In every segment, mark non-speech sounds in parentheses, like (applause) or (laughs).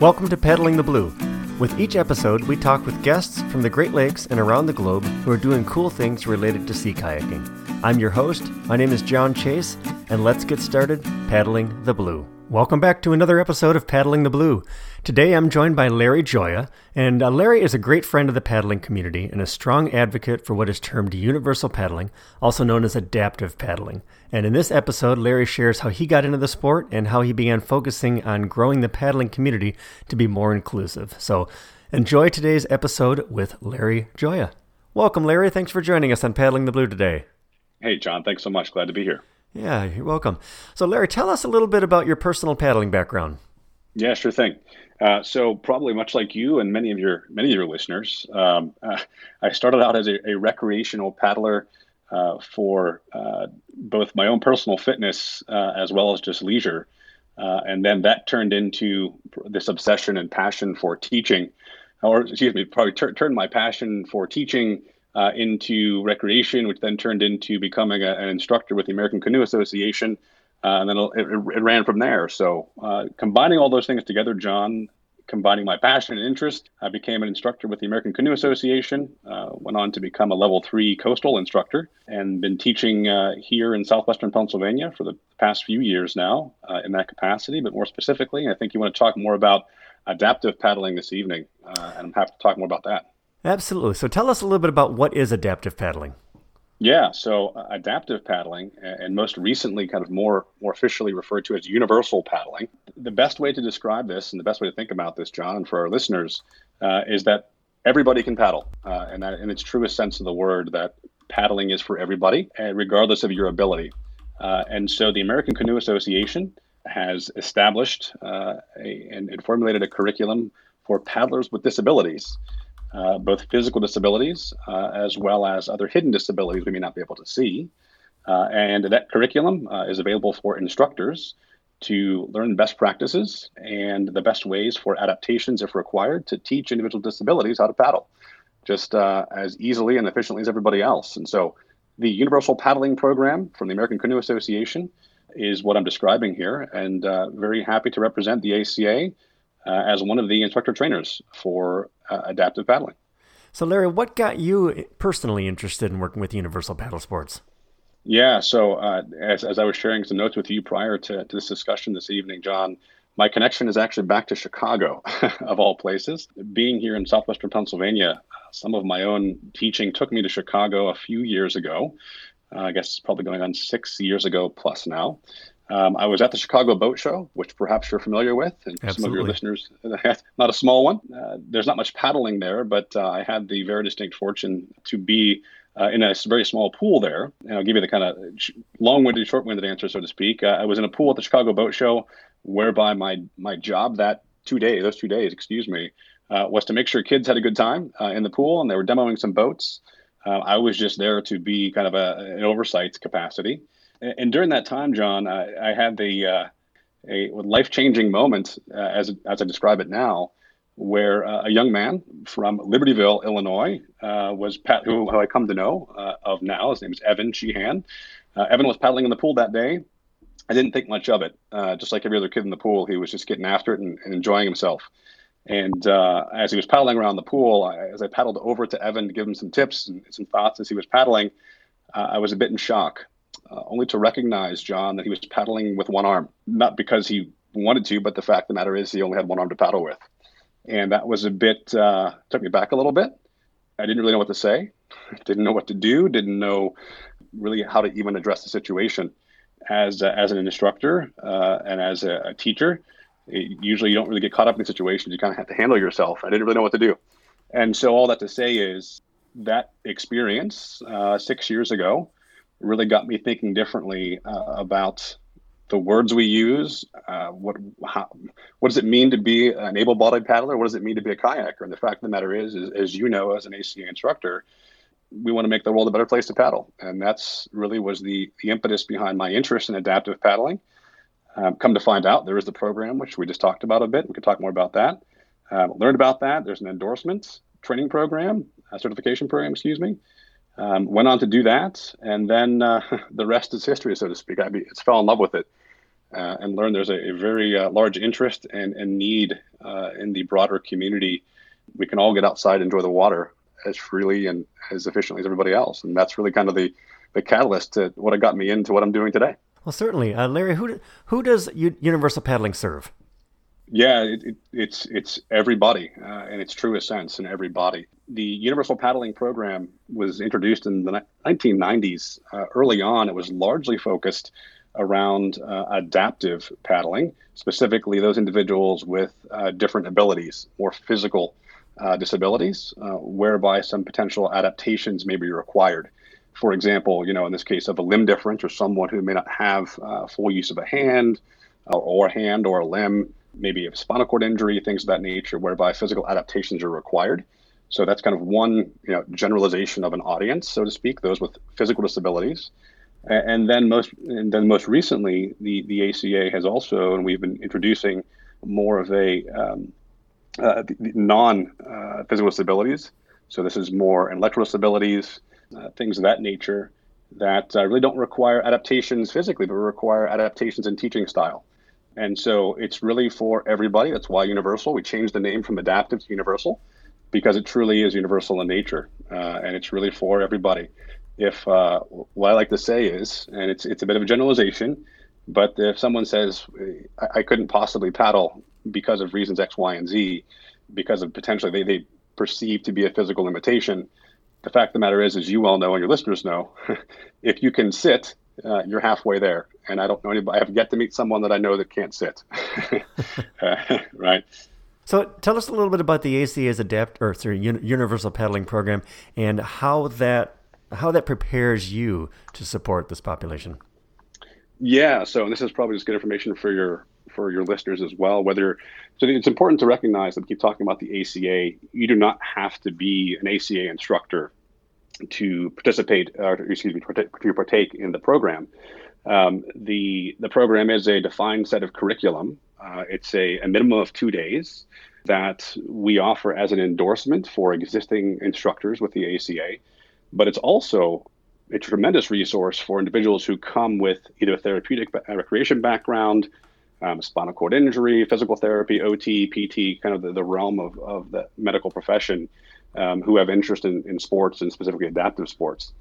Welcome to Paddling the Blue. With each episode, we talk with guests from the Great Lakes and around the globe who are doing cool things related to sea kayaking. I'm your host. My name is John Chase, and let's get started paddling the blue. Welcome back to another episode of Paddling the Blue. Today I'm joined by Larry Gioia, and uh, Larry is a great friend of the paddling community and a strong advocate for what is termed universal paddling, also known as adaptive paddling. And in this episode, Larry shares how he got into the sport and how he began focusing on growing the paddling community to be more inclusive. So enjoy today's episode with Larry Gioia. Welcome, Larry. Thanks for joining us on Paddling the Blue today. Hey, John. Thanks so much. Glad to be here. Yeah, you're welcome. So, Larry, tell us a little bit about your personal paddling background. Yeah, sure thing. Uh, so, probably much like you and many of your many of your listeners, um, uh, I started out as a, a recreational paddler uh, for uh, both my own personal fitness uh, as well as just leisure, uh, and then that turned into this obsession and passion for teaching, or excuse me, probably tur- turned my passion for teaching uh, into recreation, which then turned into becoming a, an instructor with the American Canoe Association. Uh, and then it, it, ran from there. So, uh, combining all those things together, John, combining my passion and interest, I became an instructor with the American Canoe Association, uh, went on to become a level three coastal instructor, and been teaching uh, here in southwestern Pennsylvania for the past few years now uh, in that capacity. But more specifically, I think you want to talk more about adaptive paddling this evening, and I'm happy to talk more about that. Absolutely. So tell us a little bit about what is adaptive paddling. Yeah, so uh, adaptive paddling, and most recently, kind of more more officially referred to as universal paddling. The best way to describe this, and the best way to think about this, John, and for our listeners, uh, is that everybody can paddle, uh, and that in its truest sense of the word, that paddling is for everybody, regardless of your ability. Uh, and so, the American Canoe Association has established uh, a, and, and formulated a curriculum for paddlers with disabilities uh, both physical disabilities uh, as well as other hidden disabilities we may not be able to see. Uh, and that curriculum uh, is available for instructors to learn best practices and the best ways for adaptations, if required, to teach individual disabilities how to paddle just uh, as easily and efficiently as everybody else. And so the Universal Paddling Program from the American Canoe Association is what I'm describing here, and uh, very happy to represent the ACA uh, as one of the instructor trainers for uh, adaptive paddling. So, Larry, what got you personally interested in working with Universal Paddle Sports? Yeah, so uh, as, as I was sharing some notes with you prior to, to this discussion this evening, John, my connection is actually back to Chicago, (laughs) of all places. Being here in southwestern Pennsylvania, some of my own teaching took me to Chicago a few years ago. Uh, I guess it's probably going on six years ago plus now. Um, I was at the Chicago Boat Show, which perhaps you're familiar with, and Absolutely. some of your listeners, (laughs) not a small one. Uh, there's not much paddling there, but uh, I had the very distinct fortune to be uh, in a very small pool there. And I'll give you the kind of long-winded, short-winded answer, so to speak. Uh, I was in a pool at the Chicago Boat Show, whereby my my job that two days, those two days, excuse me, uh, was to make sure kids had a good time uh, in the pool, and they were demoing some boats. I was just there to be kind of a, an oversight capacity. And during that time, John, I, I had the uh, a life changing moment, uh, as as I describe it now, where uh, a young man from Libertyville, Illinois, uh, was pat- who, who, I come to know uh, of now. His name is Evan Sheehan. Uh, Evan was paddling in the pool that day. I didn't think much of it. just like every other kid in the pool, he was just getting after it and, and enjoying himself. And as he was paddling around the pool, I, as I paddled over to Evan to give him some tips and some thoughts as he was paddling, I was a bit in shock uh, only to recognize, John, that he was paddling with one arm, not because he wanted to, but the fact of the matter is he only had one arm to paddle with. And that was a bit, uh, took me back a little bit. I didn't really know what to say, (laughs) didn't know what to do, didn't know really how to even address the situation. As, uh, as an instructor uh, and as a, a teacher, it, usually you don't really get caught up in situations. You kind of have to handle yourself. I didn't really know what to do. And so, all that to say is that experience uh, six years ago really got me thinking differently uh, about the words we use. Uh, what how, what does it mean to be an able-bodied paddler? What does it mean to be a kayaker? And the fact of the matter is, is as you know, as an ACA instructor, we want to make the world a better place to paddle, and that's really was the the impetus behind my interest in adaptive paddling. Um, come to find out, there is the program which we just talked about a bit. We could talk more about that. Um, learned about that. There's an endorsement training program, certification program, excuse me. Um, went on to do that, and then uh, (laughs) the rest is history, so to speak. I just fell in love with it. uh, and learned there's a, a very uh, large interest and, and need uh, in the broader community. We can all get outside enjoy the water as freely and as efficiently as everybody else. And that's really kind of the, the catalyst to what got me into what I'm doing today. Well, certainly. Uh, Larry, who, who does U- Universal Paddling serve? Yeah, it, it, it's it's everybody uh, in its truest sense, in everybody. The Universal Paddling Program was introduced in the 1990s. Uh, early on, it was largely focused around uh, adaptive paddling, specifically those individuals with uh, different abilities, more physical uh, disabilities, uh, whereby some potential adaptations may be required. For example, you know, in this case of a limb difference or someone who may not have full use of a hand or a hand or a limb, maybe a spinal cord injury, things of that nature, whereby physical adaptations are required. So that's kind of one you know, generalization of an audience, so to speak, those with physical disabilities. And then most, and then most recently, the, the ACA has also, and we've been introducing more of a um, uh, non-physical uh, disabilities. So this is more intellectual disabilities, uh, things of that nature that uh, really don't require adaptations physically, but require adaptations in teaching style. And so it's really for everybody. That's why Universal. We changed the name from Adaptive to Universal because it truly is universal in nature, uh, and it's really for everybody. If uh, what I like to say is, and it's it's a bit of a generalization, but if someone says I, I couldn't possibly paddle because of reasons X, Y, and Z, because of potentially they, they perceive to be a physical limitation, the fact of the matter is, as you all know and your listeners know, (laughs) if you can sit uh, you're halfway there. And I don't know anybody. I have yet to meet someone that I know that can't sit. (laughs) uh, right. So tell us a little bit about the ACA's Adapt or sorry, Universal Paddling Program and how that how that prepares you to support this population. Yeah. So and this is probably just good information for your for your listeners as well. Whether so, it's important to recognize that we keep talking about the ACA. You do not have to be an ACA instructor to participate, or excuse me, to partake in the program. Um, the the program is a defined set of curriculum. Uh, it's a, a, minimum of two days that we offer as an endorsement for existing instructors with the ACA, but it's also a tremendous resource for individuals who come with either therapeutic recreation background, um, spinal cord injury, physical therapy, OT, PT, kind of the, the realm of, of the medical profession um, who have interest in, in sports and specifically adaptive sports.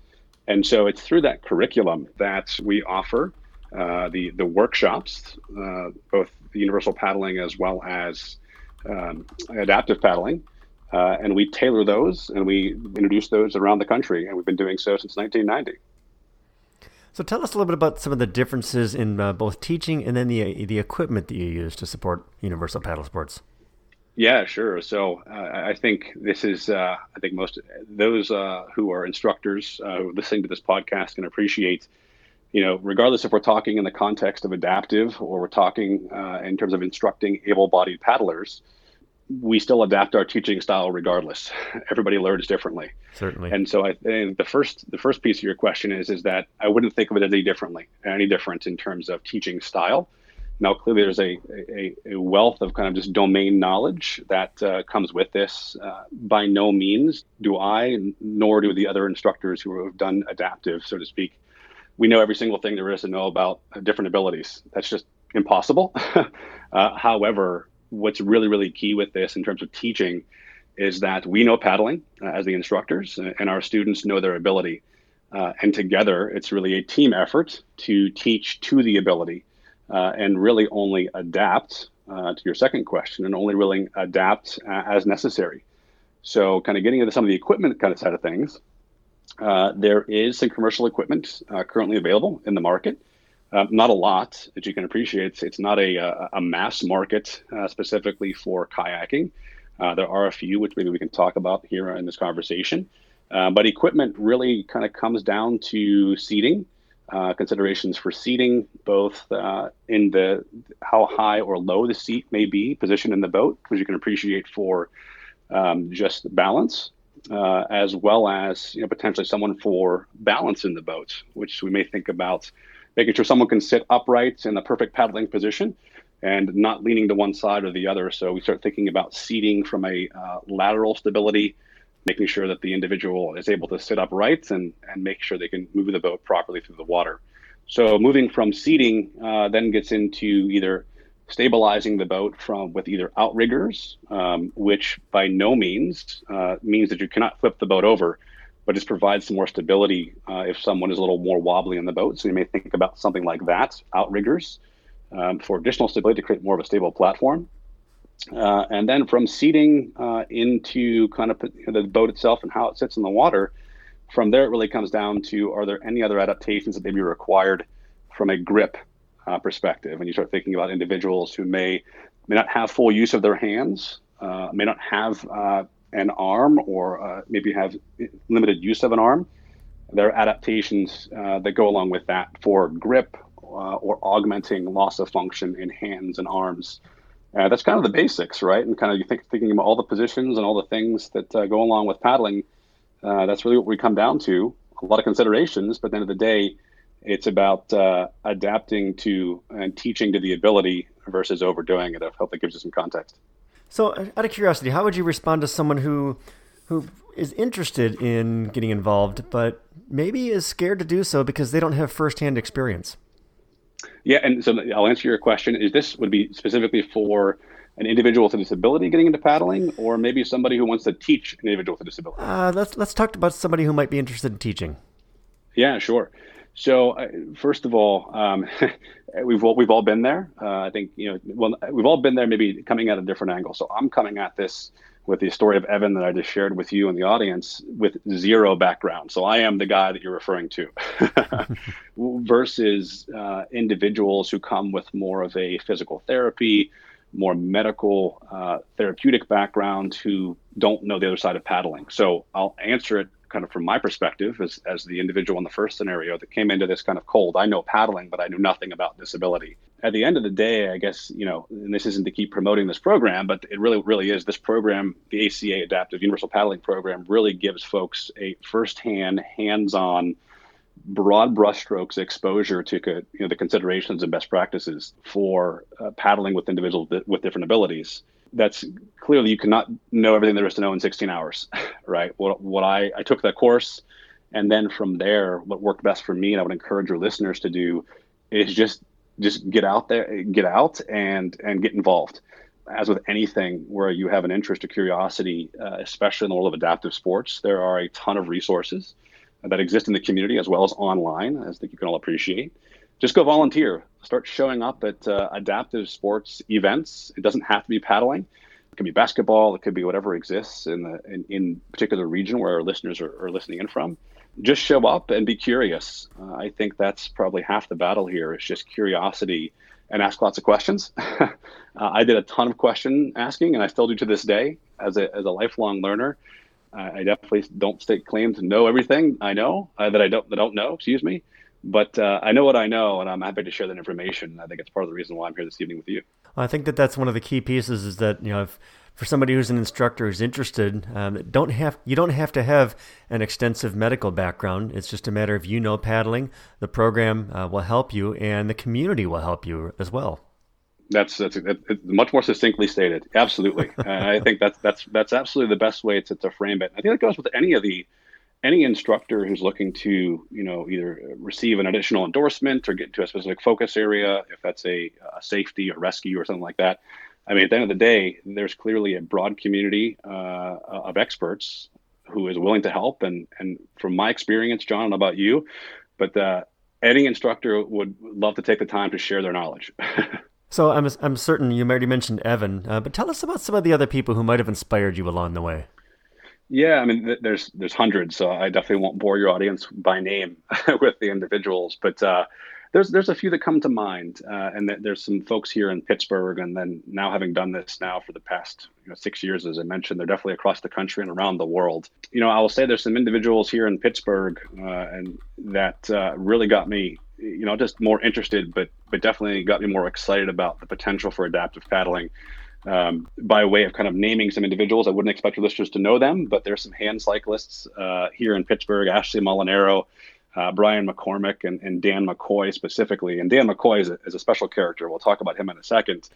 And so it's through that curriculum that we offer uh, the the workshops, uh, both universal paddling as well as um, adaptive paddling, uh, and we tailor those and we introduce those around the country, and we've been doing so since 1990. So tell us a little bit about some of the differences in uh, both teaching and then the the equipment that you use to support universal paddle sports. Yeah, sure. So uh, I think this is, uh, I think most those uh, who are instructors uh, listening to this podcast can appreciate, you know, regardless if we're talking in the context of adaptive or we're talking uh, in terms of instructing able-bodied paddlers, we still adapt our teaching style regardless. (laughs) Everybody learns differently. Certainly. And so I think the first the first piece of your question is is that I wouldn't think of it as any differently, any different in terms of teaching style. Now, clearly, there's a, a, a, wealth of kind of just domain knowledge that uh, comes with this. Uh, by no means do I, nor do the other instructors who have done adaptive, so to speak. We know every single thing there is to know about different abilities. That's just impossible. (laughs) uh, however, what's really, really key with this in terms of teaching is that we know paddling uh, as the instructors, uh, and our students know their ability. Uh, and together, it's really a team effort to teach to the ability uh, and really only adapt uh, to your second question and only really adapt uh, as necessary. So, kind of getting into some of the equipment kind of side of things, uh, there is some commercial equipment uh, currently available in the market. Um, not a lot, as you can appreciate. It's, it's not a, a, a mass market uh, specifically for kayaking. there are a few, which maybe we can talk about here in this conversation. but equipment really kind of comes down to seating uh, considerations for seating, both uh, in the how high or low the seat may be positioned in the boat, which you can appreciate for um, just balance, uh, as well as you know potentially someone for balance in the boat, which we may think about making sure someone can sit upright in the perfect paddling position and not leaning to one side or the other. So we start thinking about seating from a uh, lateral stability making sure that the individual is able to sit upright and, and make sure they can move the boat properly through the water. So moving from seating uh, then gets into either stabilizing the boat from with either outriggers, um, which by no means uh, means that you cannot flip the boat over, but just provides some more stability uh, if someone is a little more wobbly in the boat. So you may think about something like that, outriggers, um, for additional stability to create more of a stable platform. Uh, and then from seating uh, into kind of the boat itself and how it sits in the water, from there it really comes down to are there any other adaptations that may be required from a grip uh, perspective? And you start thinking about individuals who may may not have full use of their hands, uh, may not have uh, an arm, or uh, maybe have limited use of an arm. There are adaptations that go along with that for grip or augmenting loss of function in hands and arms. Uh, that's kind of the basics, right? And kind of you think thinking about all the positions and all the things that uh, go along with paddling. Uh, that's really what we come down to. A lot of considerations, but at the end of the day, it's about uh, adapting to and teaching to the ability versus overdoing it. I hope that gives you some context. So, out of curiosity, how would you respond to someone who who is interested in getting involved, but maybe is scared to do so because they don't have firsthand experience? Yeah, and so I'll answer your question. Is this would be specifically for an individual with a disability getting into paddling, or maybe somebody who wants to teach an individual with a disability? Uh, let's let's talk about somebody who might be interested in teaching. Yeah, sure. So uh, first of all, um, (laughs) we've all, we've all been there. Uh, I think you know, well, we've all been there. Maybe coming at a different angle. So I'm coming at this with the story of Evan that I just shared with you and the audience with zero background. So I am the guy that you're referring to, (laughs) versus uh, individuals who come with more of a physical therapy, more medical uh, therapeutic background who don't know the other side of paddling. So I'll answer it kind of from my perspective as, as the individual in the first scenario that came into this kind of cold. I know paddling, but I knew nothing about disability. At the end of the day, I guess, you know, and this isn't to keep promoting this program, but it really, really is. This program, the ACA Adaptive Universal Paddling Program, really gives folks a firsthand, hands on, broad brushstrokes exposure to you know, the considerations and best practices for uh, paddling with individuals with different abilities that's clearly you cannot know everything there is to know in 16 hours, (laughs) right? What, what I, I took that course, and then from there, what worked best for me, and I would encourage your listeners to do, is just just get out there, get out, and and get involved. As with anything where you have an interest or curiosity, uh, especially in the world of adaptive sports, there are a ton of resources that exist in the community as well as online, as I think you can all appreciate just go volunteer. Start showing up at uh, adaptive sports events. It doesn't have to be paddling. It could be basketball. It could be whatever exists in the in, in particular region where our listeners are, are, listening in from. Just show up and be curious. Uh, I think that's probably half the battle here. Is just curiosity and ask lots of questions. (laughs) uh, I did a ton of question asking, and I still do to this day as a as a lifelong learner. I definitely don't stake claim to know everything I know uh, that I don't that don't know. Excuse me but uh, I know what I know, and I'm happy to share that information. I think it's part of the reason why I'm here this evening with you. I think that that's one of the key pieces is that you know if, for somebody who's an instructor who's interested, um, don't have you don't have to have an extensive medical background. It's just a matter of you know paddling. The program uh, will help you, and the community will help you as well. That's that's, that's much more succinctly stated. Absolutely, (laughs) I think that's that's that's absolutely the best way to, to frame it. I think that goes with any of the any instructor who's looking to, you know, either receive an additional endorsement or get into a specific focus area, if that's a, a safety or rescue or something like that. I mean, at the end of the day, there's clearly a broad community uh, of experts who is willing to help. And and from my experience, John, know about you, but uh, any instructor would love to take the time to share their knowledge. (laughs) so I'm I'm certain you already mentioned Evan, uh, but tell us about some of the other people who might have inspired you along the way. Yeah, I mean, th- there's there's hundreds, so I definitely won't bore your audience by name (laughs) with the individuals, but uh, there's there's a few that come to mind, uh, and th- there's some folks here in Pittsburgh, and then now having done this now for the past you know, six years, as I mentioned, they're definitely across the country and around the world. You know, I will say there's some individuals here in Pittsburgh, uh, and that uh, really got me, you know, just more interested, but but definitely got me more excited about the potential for adaptive paddling um, by way of kind of naming some individuals. I wouldn't expect your listeners to know them, but there's some hand cyclists uh, here in Pittsburgh, Ashley Molinaro, uh, Brian McCormick, and, and, Dan McCoy specifically. And Dan McCoy is a, is a, special character. We'll talk about him in a second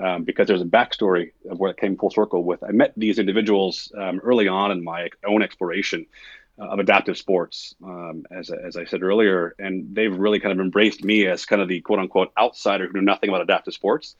um, because there's a backstory of where it came full circle with. I met these individuals um, early on in my own exploration. of adaptive sports, um, as, as I said earlier. And they've really kind of embraced me as kind of the quote unquote outsider who knew nothing about adaptive sports.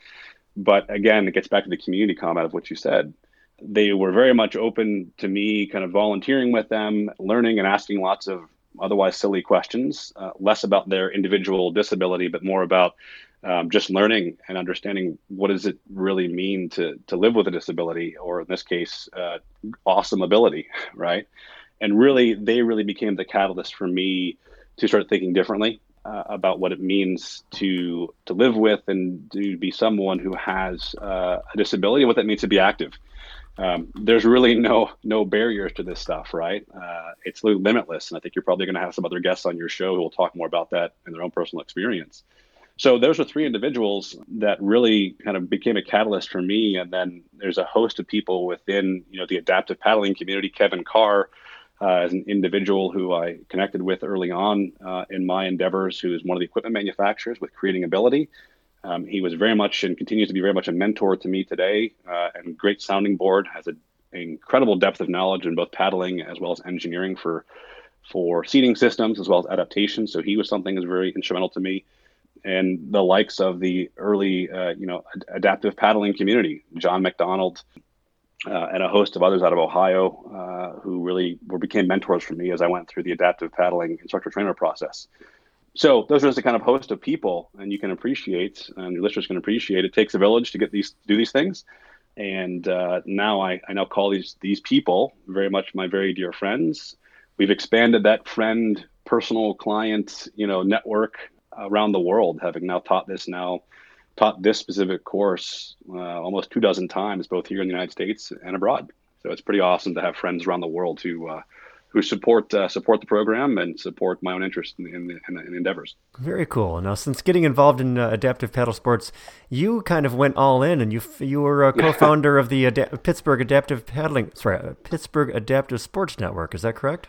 But again, it gets back to the community comment of what you said. They were very much open to me kind of volunteering with them, learning and asking lots of otherwise silly questions, uh, less about their individual disability, but more about um, just learning and understanding what does it really mean to to live with a disability, or in this case, uh, awesome ability, (laughs) right? And really, they really became the catalyst for me to start thinking differently uh, about what it means to to live with and to be someone who has uh, a disability, and what that means to be active. Um, there's really no no barriers to this stuff, right? Uh, it's limitless, and I think you're probably going to have some other guests on your show who will talk more about that in their own personal experience. So those are three individuals that really kind of became a catalyst for me. And then there's a host of people within, you know, the adaptive paddling community. Kevin Carr, uh, as an individual who I connected with early on uh, in my endeavors, who is one of the equipment manufacturers with Creating Ability. Um, he was very much and continues to be very much a mentor to me today, uh, and great sounding board. Has an incredible depth of knowledge in both paddling as well as engineering for for seating systems as well as adaptation. So he was something that was very instrumental to me and the likes of the early, uh, you know, adaptive paddling community, John McDonald, uh, and a host of others out of Ohio, uh, who really were became mentors for me as I went through the adaptive paddling instructor trainer process. So those are just a kind of host of people, and you can appreciate, and your listeners can appreciate. It takes a village to get these do these things, and uh, now I, I now call these these people very much my very dear friends. We've expanded that friend personal client you know network around the world, having now taught this now taught this specific course uh, almost two dozen times, both here in the United States and abroad. So it's pretty awesome to have friends around the world who uh, who support uh, support the program and support my own interest in, in, in, in endeavors. Very cool. Now, since getting involved in uh, adaptive paddle sports, you kind of went all in, and you you were a co-founder of the Pittsburgh Adaptive Paddling, sorry, uh, Pittsburgh Adaptive Sports Network. Is that correct?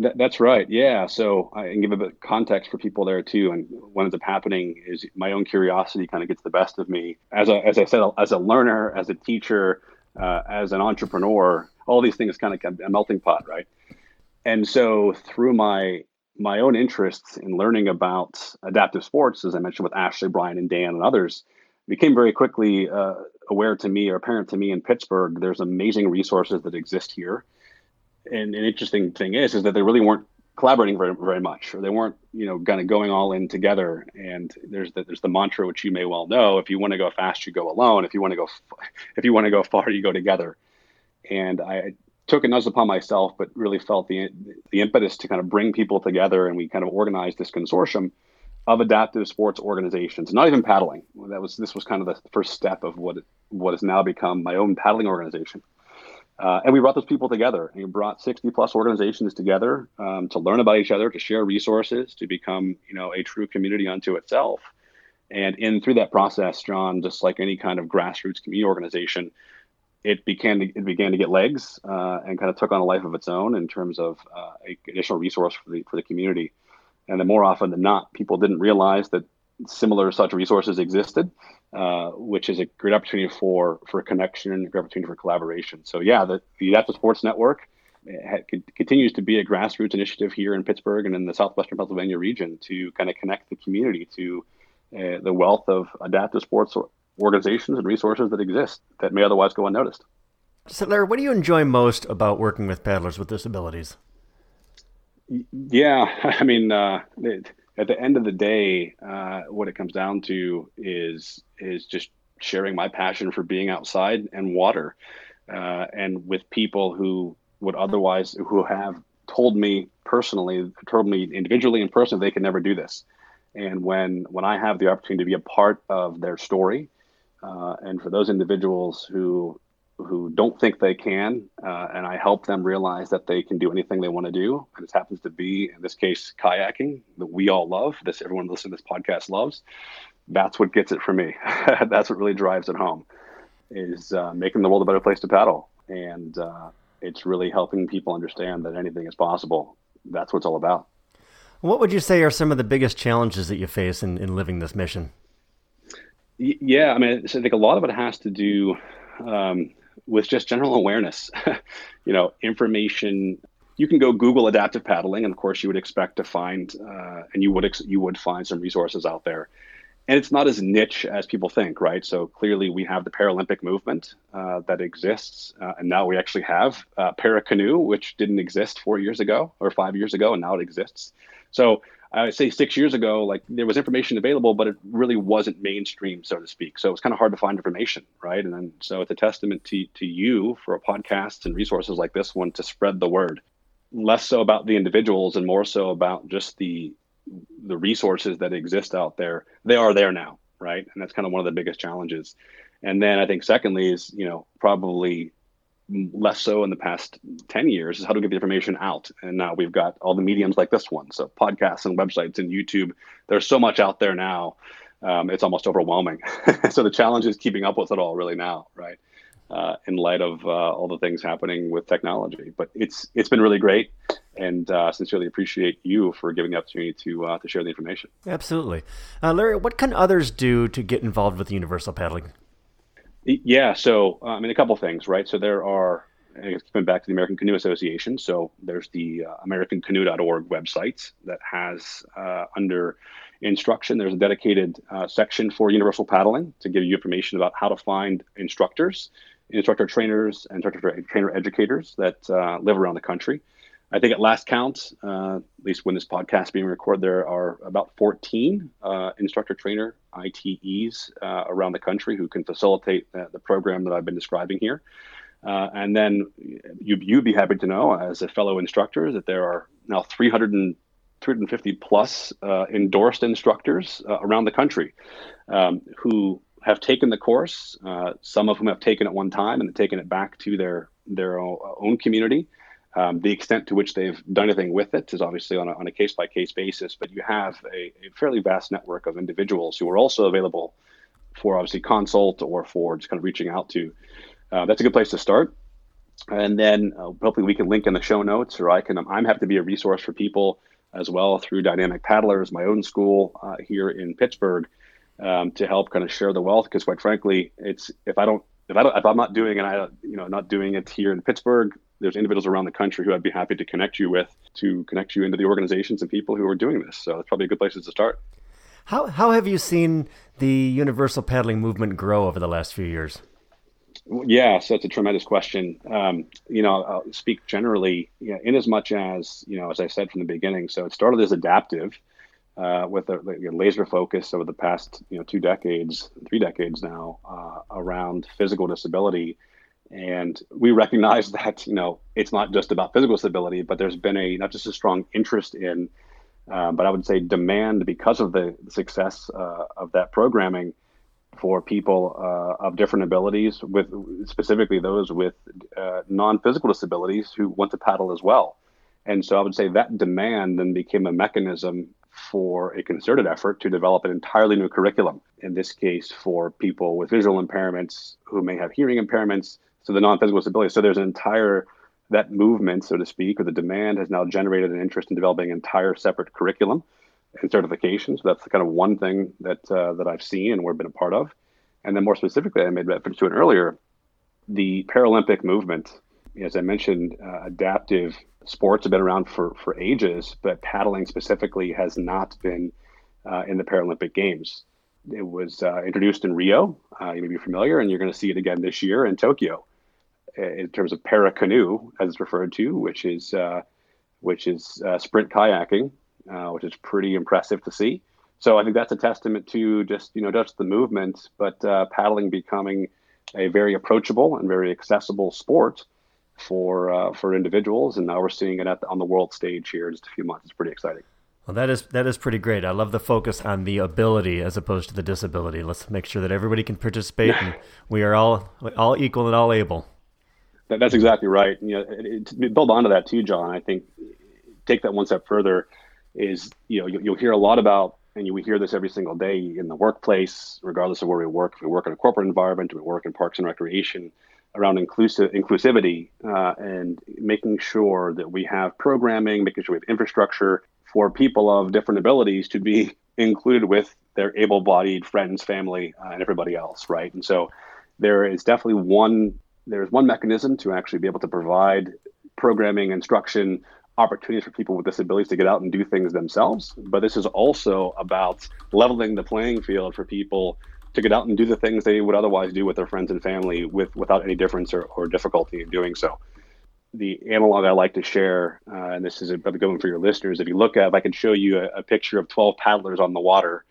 That, that's right. Yeah. So I can give a bit of context for people there too. And what ends up happening is my own curiosity kind of gets the best of me. As as I said, as a learner, as a teacher, uh, as an entrepreneur, all these things kind of a melting pot, right? And so through my my own interests in learning about adaptive sports, as I mentioned with Ashley, Brian, and Dan, and others, became very quickly uh, aware to me or apparent to me in Pittsburgh. There's amazing resources that exist here and an interesting thing is is that they really weren't collaborating very very much, or they weren't you know kind of going all in together. And there's the, there's the mantra which you may well know: if you want to go fast, you go alone. If you want to go (laughs) if you want to go far, you go together. And I took another upon myself, but really felt the the impetus to kind of bring people together, and we kind of organized this consortium of adaptive sports organizations. Not even paddling. That was this was kind of the first step of what what has now become my own paddling organization. Uh, and we brought those people together. And we brought 60 plus organizations together um, to learn about each other, to share resources, to become, you know, a true community unto itself. And in through that process, John, just like any kind of grassroots community organization, it began to, it began to get legs uh, and kind of took on a life of its own in terms of uh, a additional resource for the for the community. And then more often than not, people didn't realize that similar such resources existed, uh, which is a great opportunity for for connection and a great opportunity for collaboration. So yeah, the, the Adaptive Sports Network ha- continues to be a grassroots initiative here in Pittsburgh and in the southwestern Pennsylvania region to kind of connect the community to uh, the wealth of adaptive sports organizations and resources that exist that may otherwise go unnoticed. So, Larry, what do you enjoy most about working with paddlers with disabilities? Yeah, (laughs) I mean, uh, it, at the end of the day, uh, what it comes down to is is just sharing my passion for being outside and water, uh, and with people who would otherwise who have told me personally, told me individually and personally, they could never do this. And when when I have the opportunity to be a part of their story, uh, and for those individuals who who don't think they can, uh, and I help them realize that they can do anything they want to do. And this happens to be, in this case, kayaking that we all love. This everyone listening to this podcast loves. That's what gets it for me. (laughs) That's what really drives it home, is uh, making the world a better place to paddle, and uh, it's really helping people understand that anything is possible. That's what it's all about. What would you say are some of the biggest challenges that you face in, in living this mission? Yeah, I mean, I think a lot of it has to do um, with just general awareness. (laughs) you know, information you can go Google adaptive paddling, and of course, you would expect to find, uh, and you would ex- you would find some resources out there. And it's not as niche as people think, right? So clearly, we have the Paralympic movement uh, that exists, uh, and now we actually have uh, para canoe, which didn't exist four years ago or five years ago, and now it exists. So I would say six years ago, like there was information available, but it really wasn't mainstream, so to speak. So it was kind of hard to find information, right? And then so it's a testament to to you for a podcast and resources like this one to spread the word less so about the individuals and more so about just the the resources that exist out there they are there now right? And that's kind of one of the biggest challenges. And then i think secondly is you know probably less so in the past 10 years is how to get the information out. And now we've got all the mediums like this one. So podcasts and websites and youtube there's so much out there now. Um, it's almost overwhelming. (laughs) So the challenge is keeping up with it all really now right? Uh, in light of uh, all the things happening with technology. But it's it's been really great, and uh, sincerely appreciate you for giving the opportunity to uh, to share the information. Absolutely, uh, Larry. What can others do to get involved with universal paddling? Yeah, so uh, I mean a couple things, right? So there are. Coming back to the American Canoe Association, so there's the uh, AmericanCanoe.org website that has under instruction. There's a dedicated uh, section for universal paddling to give you information about how to find instructors instructor trainers and instructor trainer educators that uh, live around the country. I think at last count, uh, at least when this podcast being recorded, there are about 14 uh, instructor trainer ITEs uh, around the country who can facilitate the program that I've been describing here. Uh, and then you, you'd be happy to know, as a fellow instructor, that there are now 300 and 350 plus uh, endorsed instructors around the country um, who have taken the course. Uh, some of whom have taken it one time and taken it back to their their own community. Um, the extent to which they've done anything with it is obviously on a, case by case basis, but you have a, a, fairly vast network of individuals who are also available for obviously consult or for just kind of reaching out to. Uh, that's a good place to start. And then uh, hopefully we can link in the show notes, or I can. I'm happy to be a resource for people as well through Dynamic Paddlers, my own school uh, here in Pittsburgh um, to help kind of share the wealth. Because quite frankly, it's if I don't if I don't if I'm not doing it, I you know not doing it here in Pittsburgh, there's individuals around the country who I'd be happy to connect you with to connect you into the organizations and people who are doing this. So it's probably a good places to start. How how have you seen the universal paddling movement grow over the last few years? Yeah, so it's a tremendous question. Um, you know, I'll speak generally, you know, in as much as, you know, as I said from the beginning, so it started as adaptive uh, with a, laser focus over the past you know two decades, three decades now uh, around physical disability, and we recognize (laughs) that you know it's not just about physical disability, but there's been a not just a strong interest in, uh, but I would say demand because of the success uh, of that programming for people uh, of different abilities, with specifically those with uh, non-physical disabilities who want to paddle as well. And so I would say that demand then became a mechanism for a concerted effort to develop an entirely new curriculum. In this case, for people with visual impairments who may have hearing impairments, so the non-physical disability. So there's an entire that movement, so to speak, or the demand has now generated an interest in developing an entire separate curriculum and certification. So that's the kind of one thing that uh, that I've seen and we've been a part of. And then more specifically, I made reference to it earlier, the Paralympic movement. As I mentioned, uh, adaptive sports have been around for, for ages, but paddling specifically has not been uh, in the Paralympic Games. It was uh, introduced in Rio. Uh, you may be familiar, and you're going to see it again this year in Tokyo. In terms of para canoe, as it's referred to, which is uh, which is uh, sprint kayaking, uh, which is pretty impressive to see. So I think that's a testament to just you know just the movement, but paddling becoming a very approachable and very accessible sport for uh, for individuals, and now we're seeing it the, on the world stage here in just a few months. It's pretty exciting. Well, that is that is pretty great. I love the focus on the ability as opposed to the disability. Let's make sure that everybody can participate, and (laughs) we are all all equal and all able. That, that's exactly right. You know, it, to build onto that too, John. I think take that one step further. Is you know you, you'll hear a lot about and you, we hear this every single day in the workplace, regardless of where we work. If we work in a corporate environment, we work in parks and recreation around inclusive inclusivity uh, and making sure that we have programming, making sure we have infrastructure for people of different abilities to be (laughs) included with their able-bodied friends, family, uh, and everybody else, right? And so there is definitely one there's one mechanism to actually be able to provide programming, instruction, opportunities for people with disabilities to get out and do things themselves. But this is also about leveling the playing field for people to get out and do the things they would otherwise do with their friends and family with without any difference or, or difficulty in doing so. The analog I like to share, uh, and this is a, good one for your listeners. If you look at, if I can show you a, a picture of 12 paddlers on the water,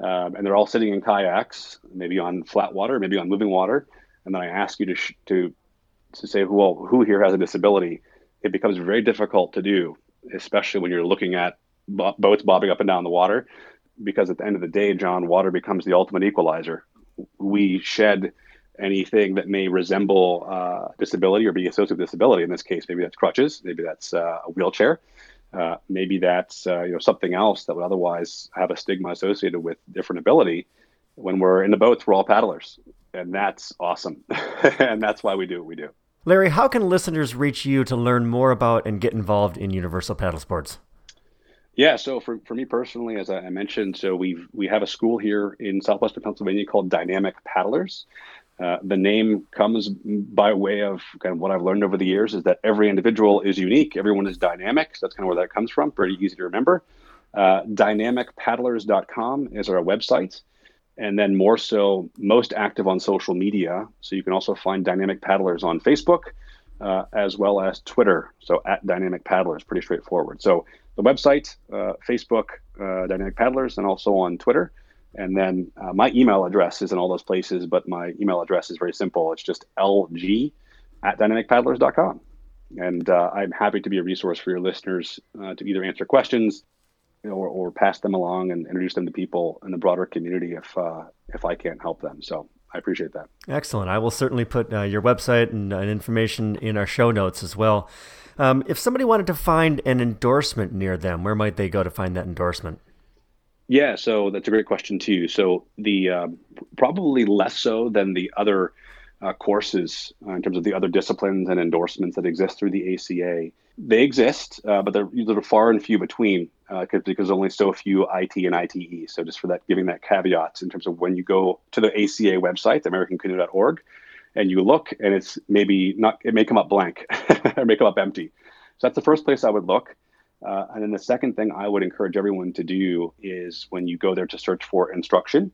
um, and they're all sitting in kayaks, maybe on flat water, maybe on moving water, and then I ask you to sh- to to say, well, who here has a disability? It becomes very difficult to do, especially when you're looking at boats bobbing up and down the water because at the end of the day, John, water becomes the ultimate equalizer. We shed anything that may resemble uh, disability or be associated with disability. In this case, maybe that's crutches, maybe that's uh, a wheelchair, uh, maybe that's uh, you know something else that would otherwise have a stigma associated with different ability. When we're in the boats, we're all paddlers, and that's awesome, (laughs) and that's why we do what we do. Larry, how can listeners reach you to learn more about and get involved in Universal Paddle Sports? Yeah, so for, for me personally, as I mentioned, so we we have a school here in southwestern Pennsylvania called Dynamic Paddlers. Uh, the name comes by way of kind of what I've learned over the years is that every individual is unique, everyone is dynamic. So that's kind of where that comes from. Pretty easy to remember. Uh, dynamicpaddlers.com is our website, and then more so, most active on social media. So you can also find Dynamic Paddlers on Facebook. Uh, as well as Twitter. So at Dynamic Paddlers, pretty straightforward. So the website, uh, Facebook, uh, Dynamic Paddlers, and also on Twitter. And then uh, my email address is in all those places, but my email address is very simple. It's just lg at dynamicpaddlers.com. And uh, I'm happy to be a resource for your listeners uh, to either answer questions or, or pass them along and introduce them to people in the broader community if, uh, if I can't help them. So I appreciate that. Excellent. I will certainly put your website and, and information in our show notes as well. Um, if somebody wanted to find an endorsement near them, where might they go to find that endorsement? Yeah, so that's a great question too. So the uh, probably less so than the other uh, courses uh, in terms of the other disciplines and endorsements that exist through the ACA. They exist, uh, but they're, they're far and few between uh, because only so few IT and ITE. So just for that, giving that caveat in terms of when you go to the ACA website, AmericanCanoe.org, and you look and it's maybe not it may come up blank (laughs) or may come up empty. So that's the first place i would look. Uh, and then the second thing i would encourage everyone to do is when you go there to search for instruction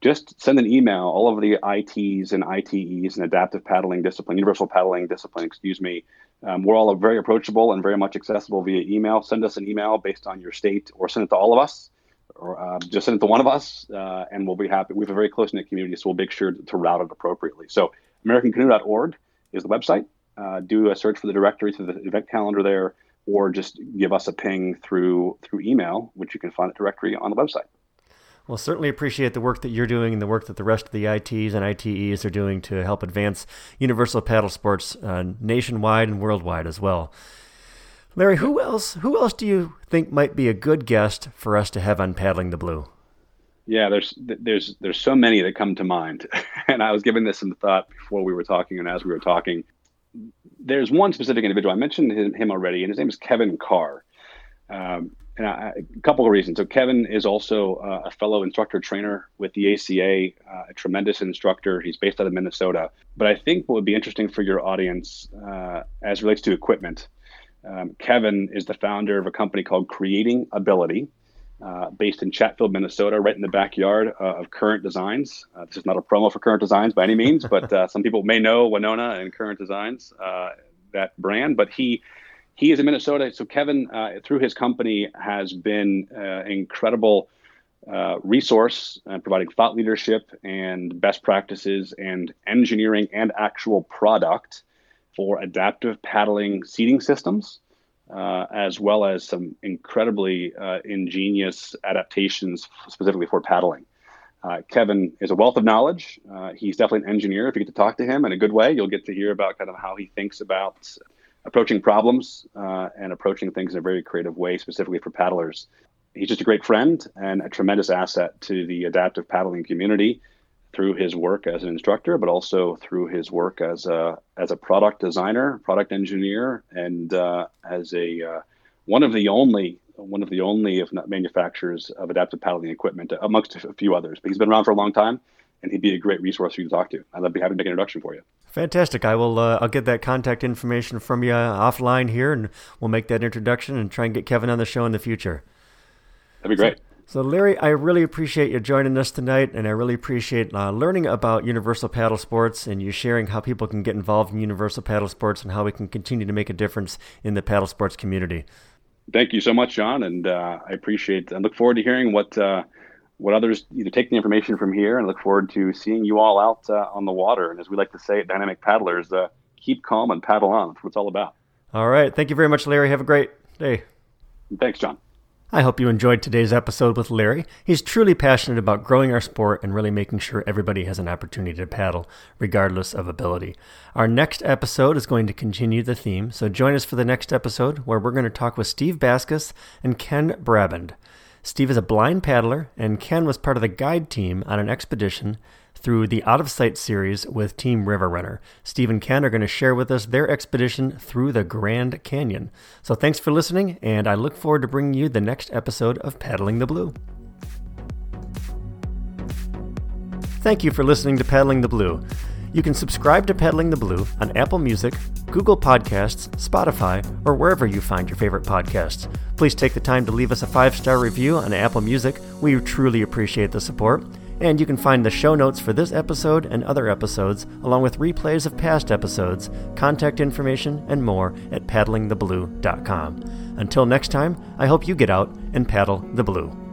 just send an email. All of the its and ite's and adaptive paddling discipline universal paddling discipline excuse me um, we're all very approachable and very much accessible via email. Send us an email based on your state or send it to all of us or uh, just send it to one of us uh, and we'll be happy. We have a very close-knit community so we'll make sure to route it appropriately. So AmericanCanoe.org is the website. Uh, do a search for the directory through the event calendar there, or just give us a ping through through email, which you can find at directory on the website. Well, certainly appreciate the work that you're doing and the work that the rest of the ITs and ITEs are doing to help advance universal paddle sports uh, nationwide and worldwide as well. Larry, who else? Who else do you think might be a good guest for us to have on paddling the blue? Yeah, there's there's there's so many that come to mind, (laughs) and I was giving this some thought before we were talking, and as we were talking, there's one specific individual I mentioned him already, and his name is Kevin Carr. Um, and I, a couple of reasons. So Kevin is also uh, a fellow instructor trainer with the ACA, uh, a tremendous instructor. He's based out of Minnesota. But I think what would be interesting for your audience uh, as relates to equipment, um, Kevin is the founder of a company called Creating Ability uh, based in Chatfield, Minnesota, right in the backyard uh, of Current Designs. Uh, this is not a promo for Current Designs by any means, but uh, some people may know Winona and Current Designs, uh, that brand. But he he is in Minnesota, so Kevin, uh, through his company, has been an incredible resource providing thought leadership and best practices and engineering and actual product for adaptive paddling seating systems uh, as well as some incredibly uh, ingenious adaptations specifically for paddling. Uh, Kevin is a wealth of knowledge. Uh, he's definitely an engineer. If you get to talk to him in a good way, you'll get to hear about kind of how he thinks about approaching problems uh, and approaching things in a very creative way, specifically for paddlers. He's just a great friend and a tremendous asset to the adaptive paddling community through his work as an instructor, but also through his work as a as a product designer, product engineer, and uh, as a uh, one of the only one of the only, if not manufacturers of adaptive paddling equipment, amongst a few others. But he's been around for a long time, and he'd be a great resource for you to talk to. I'd be happy to make an introduction for you. Fantastic. I will. Uh, I'll get that contact information from you offline here, and we'll make that introduction and try and get Kevin on the show in the future. That'd be great. So, so Larry, I really appreciate you joining us tonight, and I really appreciate uh, learning about Universal Paddle Sports and you sharing how people can get involved in Universal Paddle Sports and how we can continue to make a difference in the paddle sports community. Thank you so much, John, and uh, I appreciate. and look forward to hearing what uh, what others either take the information from here and look forward to seeing you all out uh, on the water. And as we like to say at Dynamic Paddlers, uh, keep calm and paddle on. That's what it's all about. All right. Thank you very much, Larry. Have a great day. Thanks, John. I hope you enjoyed today's episode with Larry. He's truly passionate about growing our sport and really making sure everybody has an opportunity to paddle, regardless of ability. Our next episode is going to continue the theme, so join us for the next episode where we're going to talk with Steve Baskis and Ken Braband. Steve is a blind paddler, and Ken was part of the guide team on an expedition through the Out of Sight series with Team River Runner. Steve and Ken are going to share with us their expedition through the Grand Canyon. So thanks for listening, and I look forward to bringing you the next episode of Paddling the Blue. Thank you for listening to Paddling the Blue. You can subscribe to Paddling the Blue on Apple Music, Google Podcasts, Spotify, or wherever you find your favorite podcasts. Please take the time to leave us a five star review on Apple Music. We truly appreciate the support. And you can find the show notes for this episode and other episodes, along with replays of past episodes, contact information, and more at paddlingtheblue.com. Until next time, I hope you get out and paddle the blue.